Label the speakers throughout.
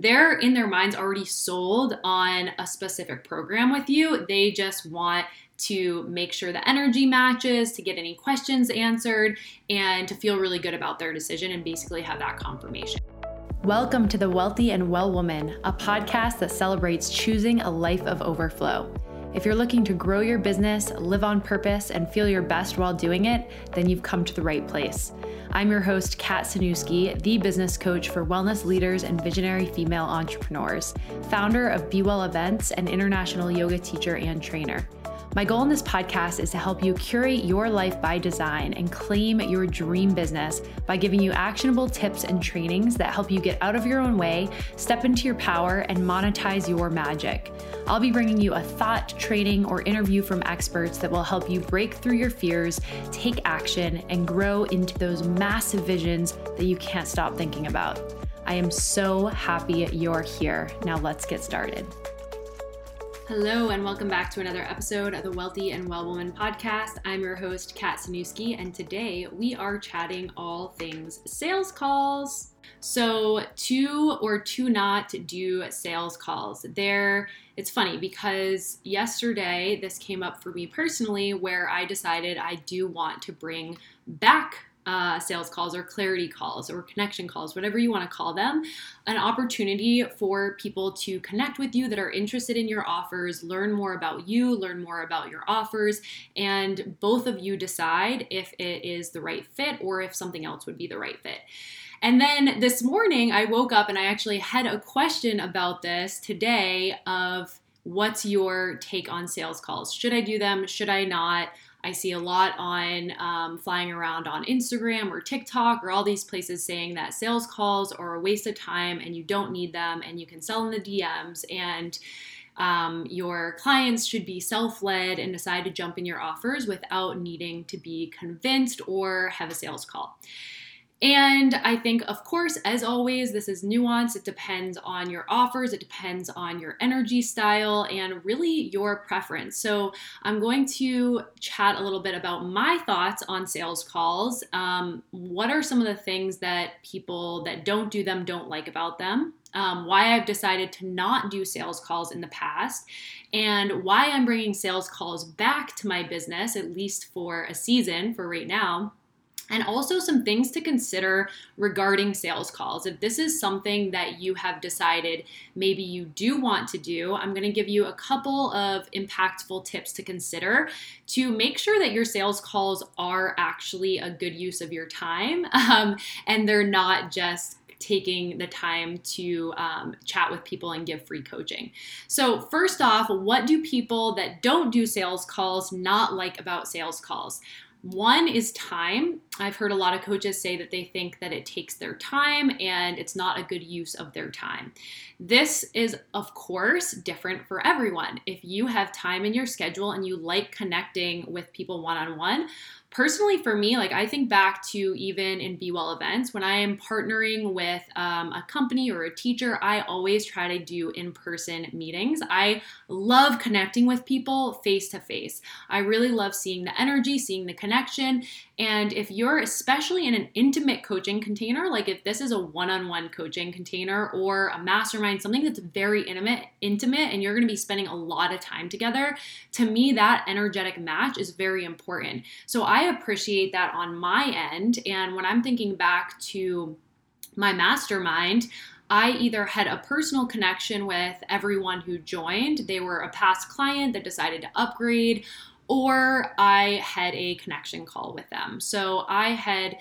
Speaker 1: they're in their minds already sold on a specific program with you. They just want to make sure the energy matches, to get any questions answered, and to feel really good about their decision and basically have that confirmation.
Speaker 2: Welcome to The Wealthy and Well Woman, a podcast that celebrates choosing a life of overflow. If you're looking to grow your business, live on purpose, and feel your best while doing it, then you've come to the right place. I'm your host, Kat Sanuski, the business coach for wellness leaders and visionary female entrepreneurs, founder of Be Well Events, and international yoga teacher and trainer. My goal in this podcast is to help you curate your life by design and claim your dream business by giving you actionable tips and trainings that help you get out of your own way, step into your power, and monetize your magic. I'll be bringing you a thought, training, or interview from experts that will help you break through your fears, take action, and grow into those massive visions that you can't stop thinking about. I am so happy you're here. Now let's get started.
Speaker 1: Hello, and welcome back to another episode of the Wealthy and Well Woman podcast. I'm your host, Kat Sanuski, and today we are chatting all things sales calls. So, to or to not do sales calls. There, it's funny because yesterday this came up for me personally where I decided I do want to bring back uh, sales calls or clarity calls or connection calls, whatever you want to call them, an opportunity for people to connect with you that are interested in your offers, learn more about you, learn more about your offers, and both of you decide if it is the right fit or if something else would be the right fit. And then this morning, I woke up and I actually had a question about this today of what's your take on sales calls? Should I do them? Should I not? I see a lot on um, flying around on Instagram or TikTok or all these places saying that sales calls are a waste of time and you don't need them and you can sell in the DMs and um, your clients should be self led and decide to jump in your offers without needing to be convinced or have a sales call. And I think, of course, as always, this is nuance. It depends on your offers, it depends on your energy style, and really your preference. So, I'm going to chat a little bit about my thoughts on sales calls. Um, what are some of the things that people that don't do them don't like about them? Um, why I've decided to not do sales calls in the past, and why I'm bringing sales calls back to my business, at least for a season for right now and also some things to consider regarding sales calls. If this is something that you have decided maybe you do want to do, I'm going to give you a couple of impactful tips to consider to make sure that your sales calls are actually a good use of your time um, and they're not just taking the time to um, chat with people and give free coaching. So, first off, what do people that don't do sales calls not like about sales calls? One is time. I've heard a lot of coaches say that they think that it takes their time and it's not a good use of their time. This is, of course, different for everyone. If you have time in your schedule and you like connecting with people one on one, personally for me like i think back to even in be well events when i am partnering with um, a company or a teacher i always try to do in-person meetings. I love connecting with people face to face i really love seeing the energy seeing the connection. And if you're especially in an intimate coaching container like if this is a one-on-one coaching container or a mastermind something that's very intimate intimate and you're going to be spending a lot of time together to me that energetic match is very important. So i I appreciate that on my end. And when I'm thinking back to my mastermind, I either had a personal connection with everyone who joined, they were a past client that decided to upgrade, or I had a connection call with them. So I had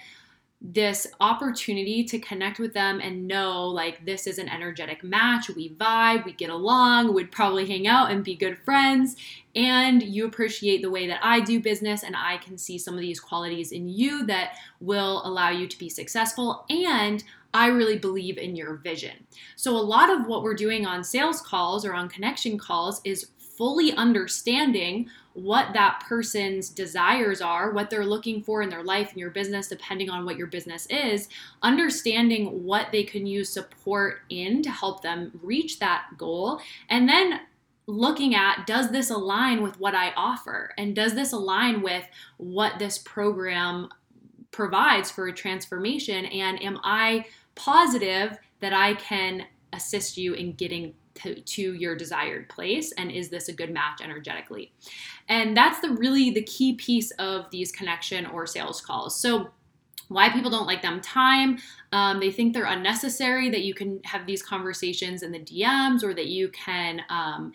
Speaker 1: this opportunity to connect with them and know like this is an energetic match. We vibe, we get along, would probably hang out and be good friends. And you appreciate the way that I do business, and I can see some of these qualities in you that will allow you to be successful. And I really believe in your vision. So, a lot of what we're doing on sales calls or on connection calls is fully understanding what that person's desires are, what they're looking for in their life and your business, depending on what your business is, understanding what they can use support in to help them reach that goal, and then looking at does this align with what I offer? And does this align with what this program provides for a transformation? And am I positive that I can assist you in getting to, to, your desired place and is this a good match energetically? And that's the really the key piece of these connection or sales calls. So why people don't like them time um, they think they're unnecessary that you can have these conversations in the dms or that you can um,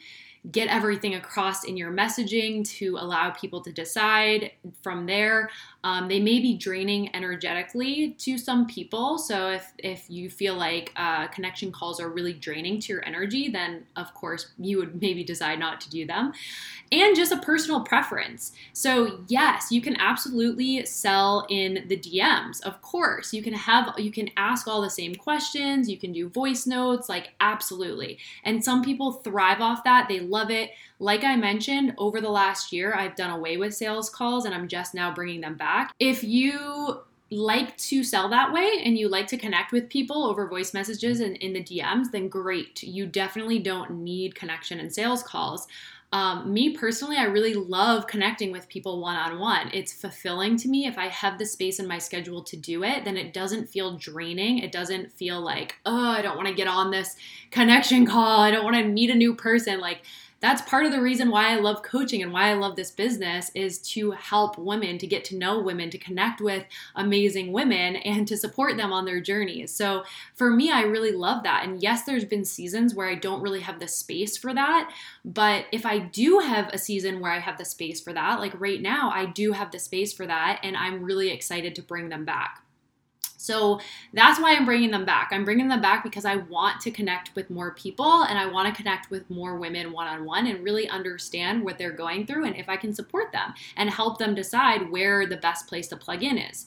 Speaker 1: get everything across in your messaging to allow people to decide from there. Um, they may be draining energetically to some people. So if if you feel like uh, connection calls are really draining to your energy, then of course you would maybe decide not to do them. And just a personal preference. So yes, you can absolutely sell in the DMs. Of course, you can have you can ask all the same questions. You can do voice notes, like absolutely. And some people thrive off that. They love it. Like I mentioned, over the last year, I've done away with sales calls and I'm just now bringing them back. If you like to sell that way and you like to connect with people over voice messages and in the DMs, then great. You definitely don't need connection and sales calls. Um, me personally, I really love connecting with people one on one. It's fulfilling to me. If I have the space in my schedule to do it, then it doesn't feel draining. It doesn't feel like, oh, I don't want to get on this connection call. I don't want to meet a new person. Like, that's part of the reason why I love coaching and why I love this business is to help women to get to know women, to connect with amazing women and to support them on their journeys. So for me, I really love that. And yes, there's been seasons where I don't really have the space for that. But if I do have a season where I have the space for that, like right now, I do have the space for that. And I'm really excited to bring them back. So that's why I'm bringing them back. I'm bringing them back because I want to connect with more people and I want to connect with more women one on one and really understand what they're going through and if I can support them and help them decide where the best place to plug in is.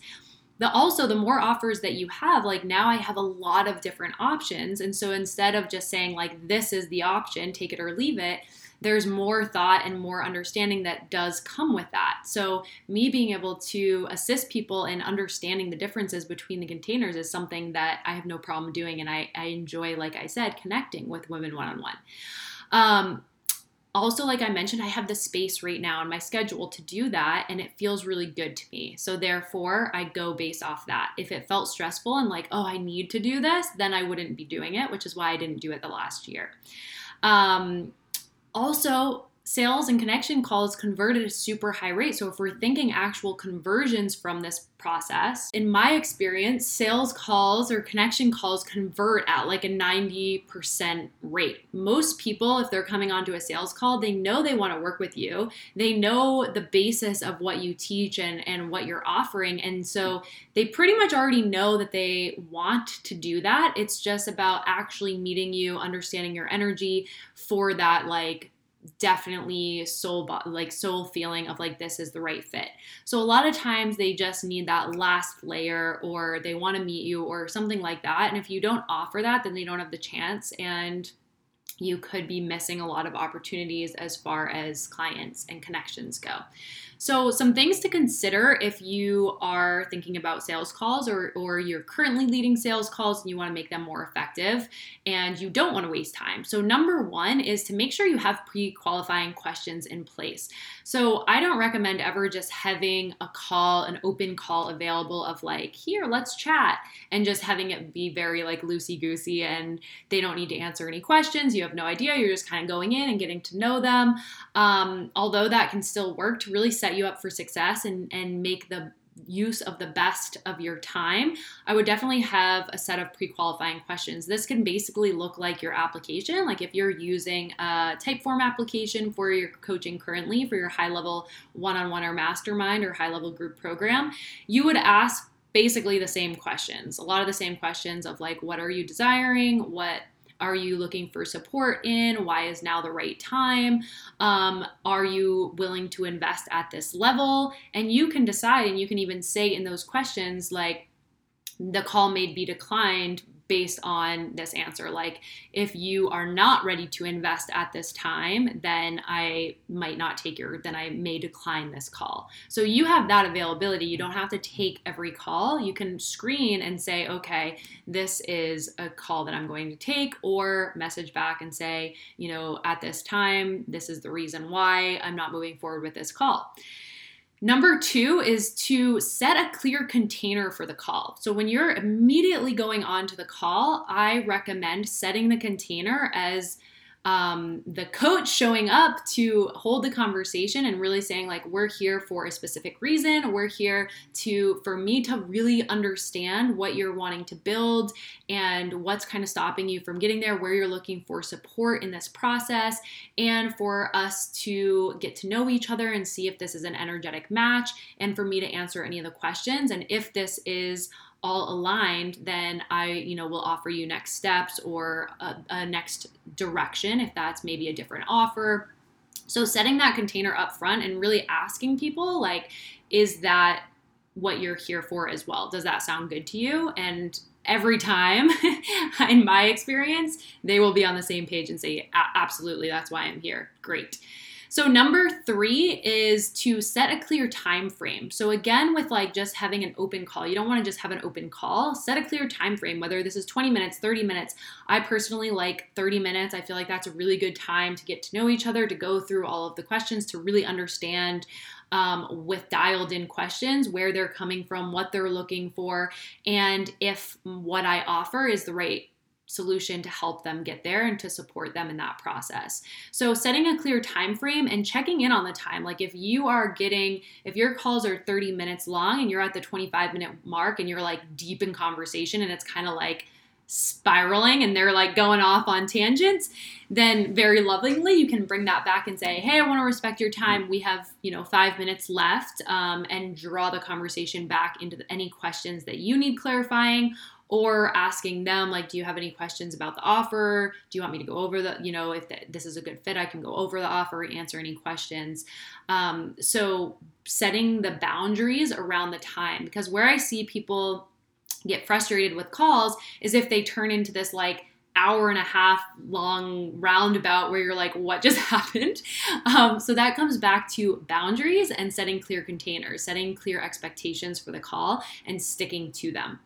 Speaker 1: The, also the more offers that you have like now i have a lot of different options and so instead of just saying like this is the option take it or leave it there's more thought and more understanding that does come with that. So, me being able to assist people in understanding the differences between the containers is something that I have no problem doing. And I, I enjoy, like I said, connecting with women one on one. Also, like I mentioned, I have the space right now in my schedule to do that, and it feels really good to me. So, therefore, I go based off that. If it felt stressful and like, oh, I need to do this, then I wouldn't be doing it, which is why I didn't do it the last year. Um, also, sales and connection calls convert at a super high rate. So if we're thinking actual conversions from this process, in my experience, sales calls or connection calls convert at like a 90% rate. Most people, if they're coming onto a sales call, they know they want to work with you. They know the basis of what you teach and, and what you're offering. And so they pretty much already know that they want to do that. It's just about actually meeting you, understanding your energy for that like definitely soul like soul feeling of like this is the right fit. So a lot of times they just need that last layer or they want to meet you or something like that and if you don't offer that then they don't have the chance and you could be missing a lot of opportunities as far as clients and connections go. So, some things to consider if you are thinking about sales calls or, or you're currently leading sales calls and you want to make them more effective and you don't want to waste time. So, number one is to make sure you have pre qualifying questions in place. So, I don't recommend ever just having a call, an open call available of like, here, let's chat, and just having it be very like loosey goosey and they don't need to answer any questions. You have no idea. You're just kind of going in and getting to know them. Um, although that can still work to really set set you up for success and, and make the use of the best of your time, I would definitely have a set of pre qualifying questions. This can basically look like your application. Like if you're using a Typeform application for your coaching currently, for your high level one on one or mastermind or high level group program, you would ask basically the same questions. A lot of the same questions of like, what are you desiring? What are you looking for support in? Why is now the right time? Um, are you willing to invest at this level? And you can decide, and you can even say in those questions, like, the call may be declined based on this answer. Like, if you are not ready to invest at this time, then I might not take your, then I may decline this call. So you have that availability. You don't have to take every call. You can screen and say, okay, this is a call that I'm going to take, or message back and say, you know, at this time, this is the reason why I'm not moving forward with this call. Number two is to set a clear container for the call. So, when you're immediately going on to the call, I recommend setting the container as um, the coach showing up to hold the conversation and really saying like we're here for a specific reason. We're here to for me to really understand what you're wanting to build and what's kind of stopping you from getting there where you're looking for support in this process and for us to get to know each other and see if this is an energetic match and for me to answer any of the questions. And if this is all aligned, then I, you know, will offer you next steps or a, a next direction if that's maybe a different offer. So setting that container up front and really asking people like, is that what you're here for as well? Does that sound good to you? And every time, in my experience, they will be on the same page and say, absolutely, that's why I'm here. Great. So number 3 is to set a clear time frame. So again with like just having an open call, you don't want to just have an open call. Set a clear time frame whether this is 20 minutes, 30 minutes. I personally like 30 minutes. I feel like that's a really good time to get to know each other, to go through all of the questions, to really understand um, with dialed in questions where they're coming from, what they're looking for, and if what I offer is the right solution to help them get there and to support them in that process. So setting a clear time frame and checking in on the time. Like if you are getting if your calls are 30 minutes long and you're at the 25 minute mark and you're like deep in conversation and it's kind of like spiraling and they're like going off on tangents, then very lovingly you can bring that back and say, "Hey, I want to respect your time. We have you know five minutes left," um, and draw the conversation back into the, any questions that you need clarifying or asking them like do you have any questions about the offer? Do you want me to go over the you know if the, this is a good fit i can go over the offer answer any questions. Um, so setting the boundaries around the time because where i see people get frustrated with calls is if they turn into this like hour and a half long roundabout where you're like, what just happened? Um, so that comes back to boundaries and setting clear containers, setting clear expectations for the call and sticking to them.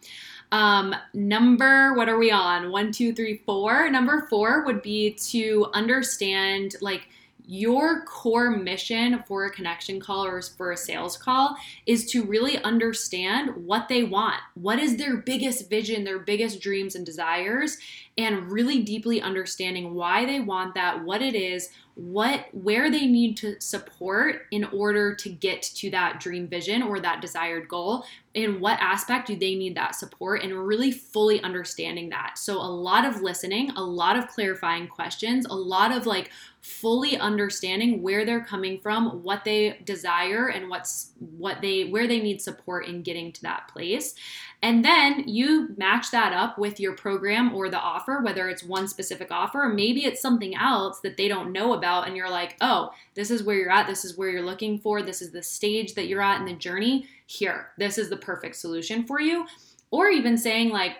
Speaker 1: Um, number, what are we on? One, two, three, four. Number four would be to understand like your core mission for a connection call or for a sales call is to really understand what they want. What is their biggest vision, their biggest dreams and desires, and really deeply understanding why they want that, what it is, what where they need to support in order to get to that dream vision or that desired goal in what aspect do they need that support and really fully understanding that so a lot of listening a lot of clarifying questions a lot of like fully understanding where they're coming from what they desire and what's what they where they need support in getting to that place and then you match that up with your program or the offer, whether it's one specific offer, maybe it's something else that they don't know about. And you're like, oh, this is where you're at. This is where you're looking for. This is the stage that you're at in the journey. Here, this is the perfect solution for you. Or even saying, like,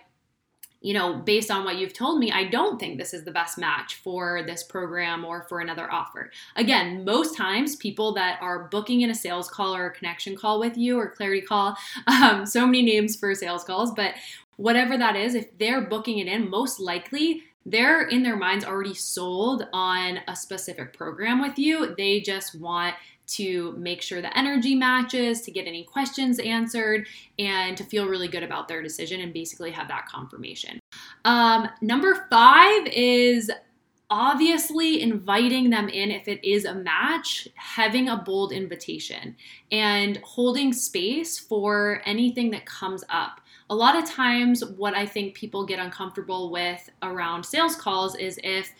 Speaker 1: you know, based on what you've told me, I don't think this is the best match for this program or for another offer. Again, most times people that are booking in a sales call or a connection call with you or clarity call, um, so many names for sales calls, but whatever that is, if they're booking it in, most likely they're in their minds already sold on a specific program with you. They just want to make sure the energy matches, to get any questions answered, and to feel really good about their decision and basically have that confirmation. Um, number five is obviously inviting them in if it is a match, having a bold invitation, and holding space for anything that comes up. A lot of times, what I think people get uncomfortable with around sales calls is if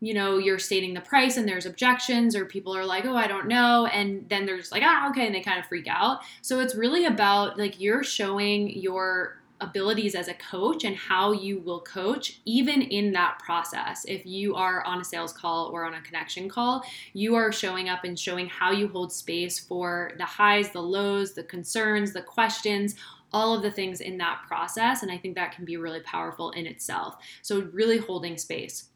Speaker 1: you know, you're stating the price and there's objections, or people are like, oh, I don't know. And then they're just like, ah, okay. And they kind of freak out. So it's really about like you're showing your abilities as a coach and how you will coach even in that process. If you are on a sales call or on a connection call, you are showing up and showing how you hold space for the highs, the lows, the concerns, the questions, all of the things in that process. And I think that can be really powerful in itself. So, really holding space.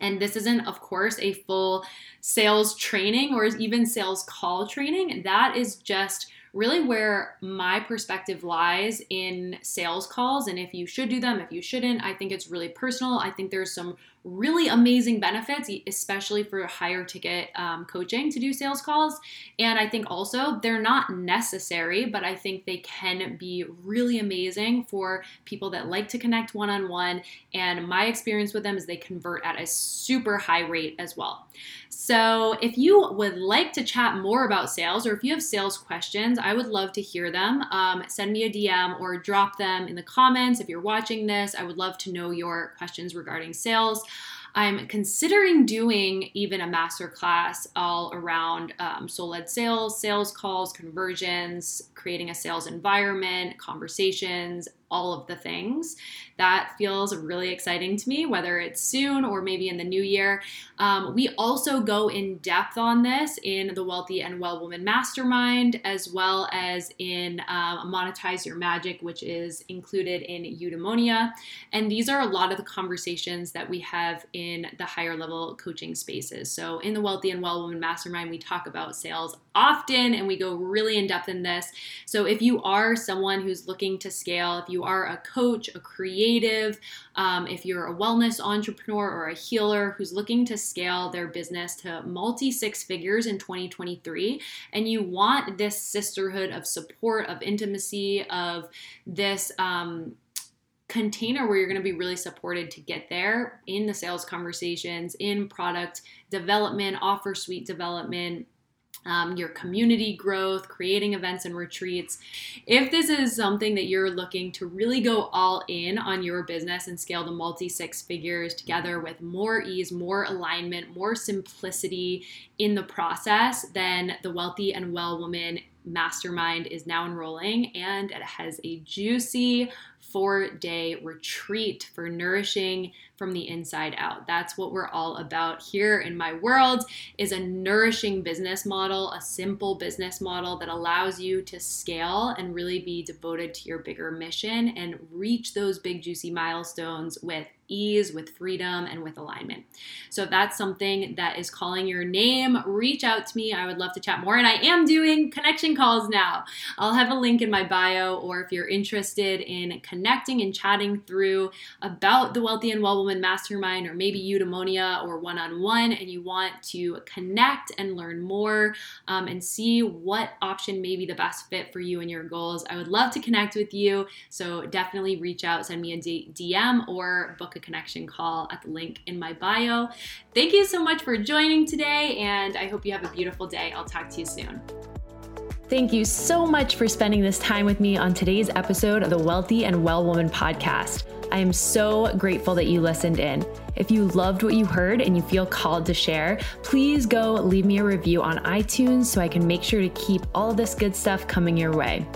Speaker 1: And this isn't, of course, a full sales training or even sales call training. That is just really where my perspective lies in sales calls and if you should do them, if you shouldn't. I think it's really personal. I think there's some really amazing benefits, especially for higher ticket um, coaching to do sales calls. And I think also they're not necessary, but I think they can be really amazing for people that like to connect one on one. And my experience with them is they convert at a super high rate as well. So, if you would like to chat more about sales or if you have sales questions, I would love to hear them. Um, send me a DM or drop them in the comments. If you're watching this, I would love to know your questions regarding sales. I'm considering doing even a masterclass all around um, soul led sales, sales calls, conversions, creating a sales environment, conversations, all of the things. That feels really exciting to me, whether it's soon or maybe in the new year. Um, we also go in depth on this in the Wealthy and Well Woman Mastermind, as well as in um, Monetize Your Magic, which is included in Eudaimonia. And these are a lot of the conversations that we have in the higher level coaching spaces. So in the Wealthy and Well Woman Mastermind, we talk about sales often and we go really in depth in this. So if you are someone who's looking to scale, if you are a coach, a creative, um, if you're a wellness entrepreneur or a healer who's looking to scale their business to multi six figures in 2023, and you want this sisterhood of support, of intimacy, of this. Um, container where you're going to be really supported to get there in the sales conversations, in product development, offer suite development, um, your community growth, creating events and retreats. If this is something that you're looking to really go all in on your business and scale to multi six figures together with more ease, more alignment, more simplicity in the process, then the Wealthy and Well Woman Mastermind is now enrolling and it has a juicy four day retreat for nourishing from the inside out. That's what we're all about here in my world is a nourishing business model, a simple business model that allows you to scale and really be devoted to your bigger mission and reach those big juicy milestones with ease, with freedom, and with alignment. So if that's something that is calling your name, reach out to me. I would love to chat more. And I am doing connection calls now. I'll have a link in my bio, or if you're interested in connecting and chatting through about the Wealthy and Well Woman Mastermind, or maybe Eudaimonia or one on one, and you want to connect and learn more um, and see what option may be the best fit for you and your goals, I would love to connect with you. So definitely reach out, send me a DM, or book a connection call at the link in my bio. Thank you so much for joining today, and I hope you have a beautiful day. I'll talk to you soon.
Speaker 2: Thank you so much for spending this time with me on today's episode of the Wealthy and Well Woman podcast. I am so grateful that you listened in. If you loved what you heard and you feel called to share, please go leave me a review on iTunes so I can make sure to keep all this good stuff coming your way.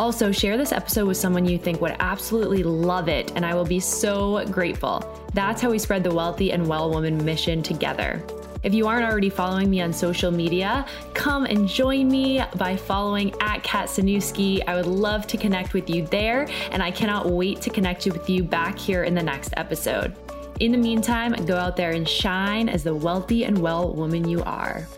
Speaker 2: Also, share this episode with someone you think would absolutely love it, and I will be so grateful. That's how we spread the Wealthy and Well Woman mission together. If you aren't already following me on social media, come and join me by following at Kat Sanuski. I would love to connect with you there, and I cannot wait to connect with you back here in the next episode. In the meantime, go out there and shine as the wealthy and well woman you are.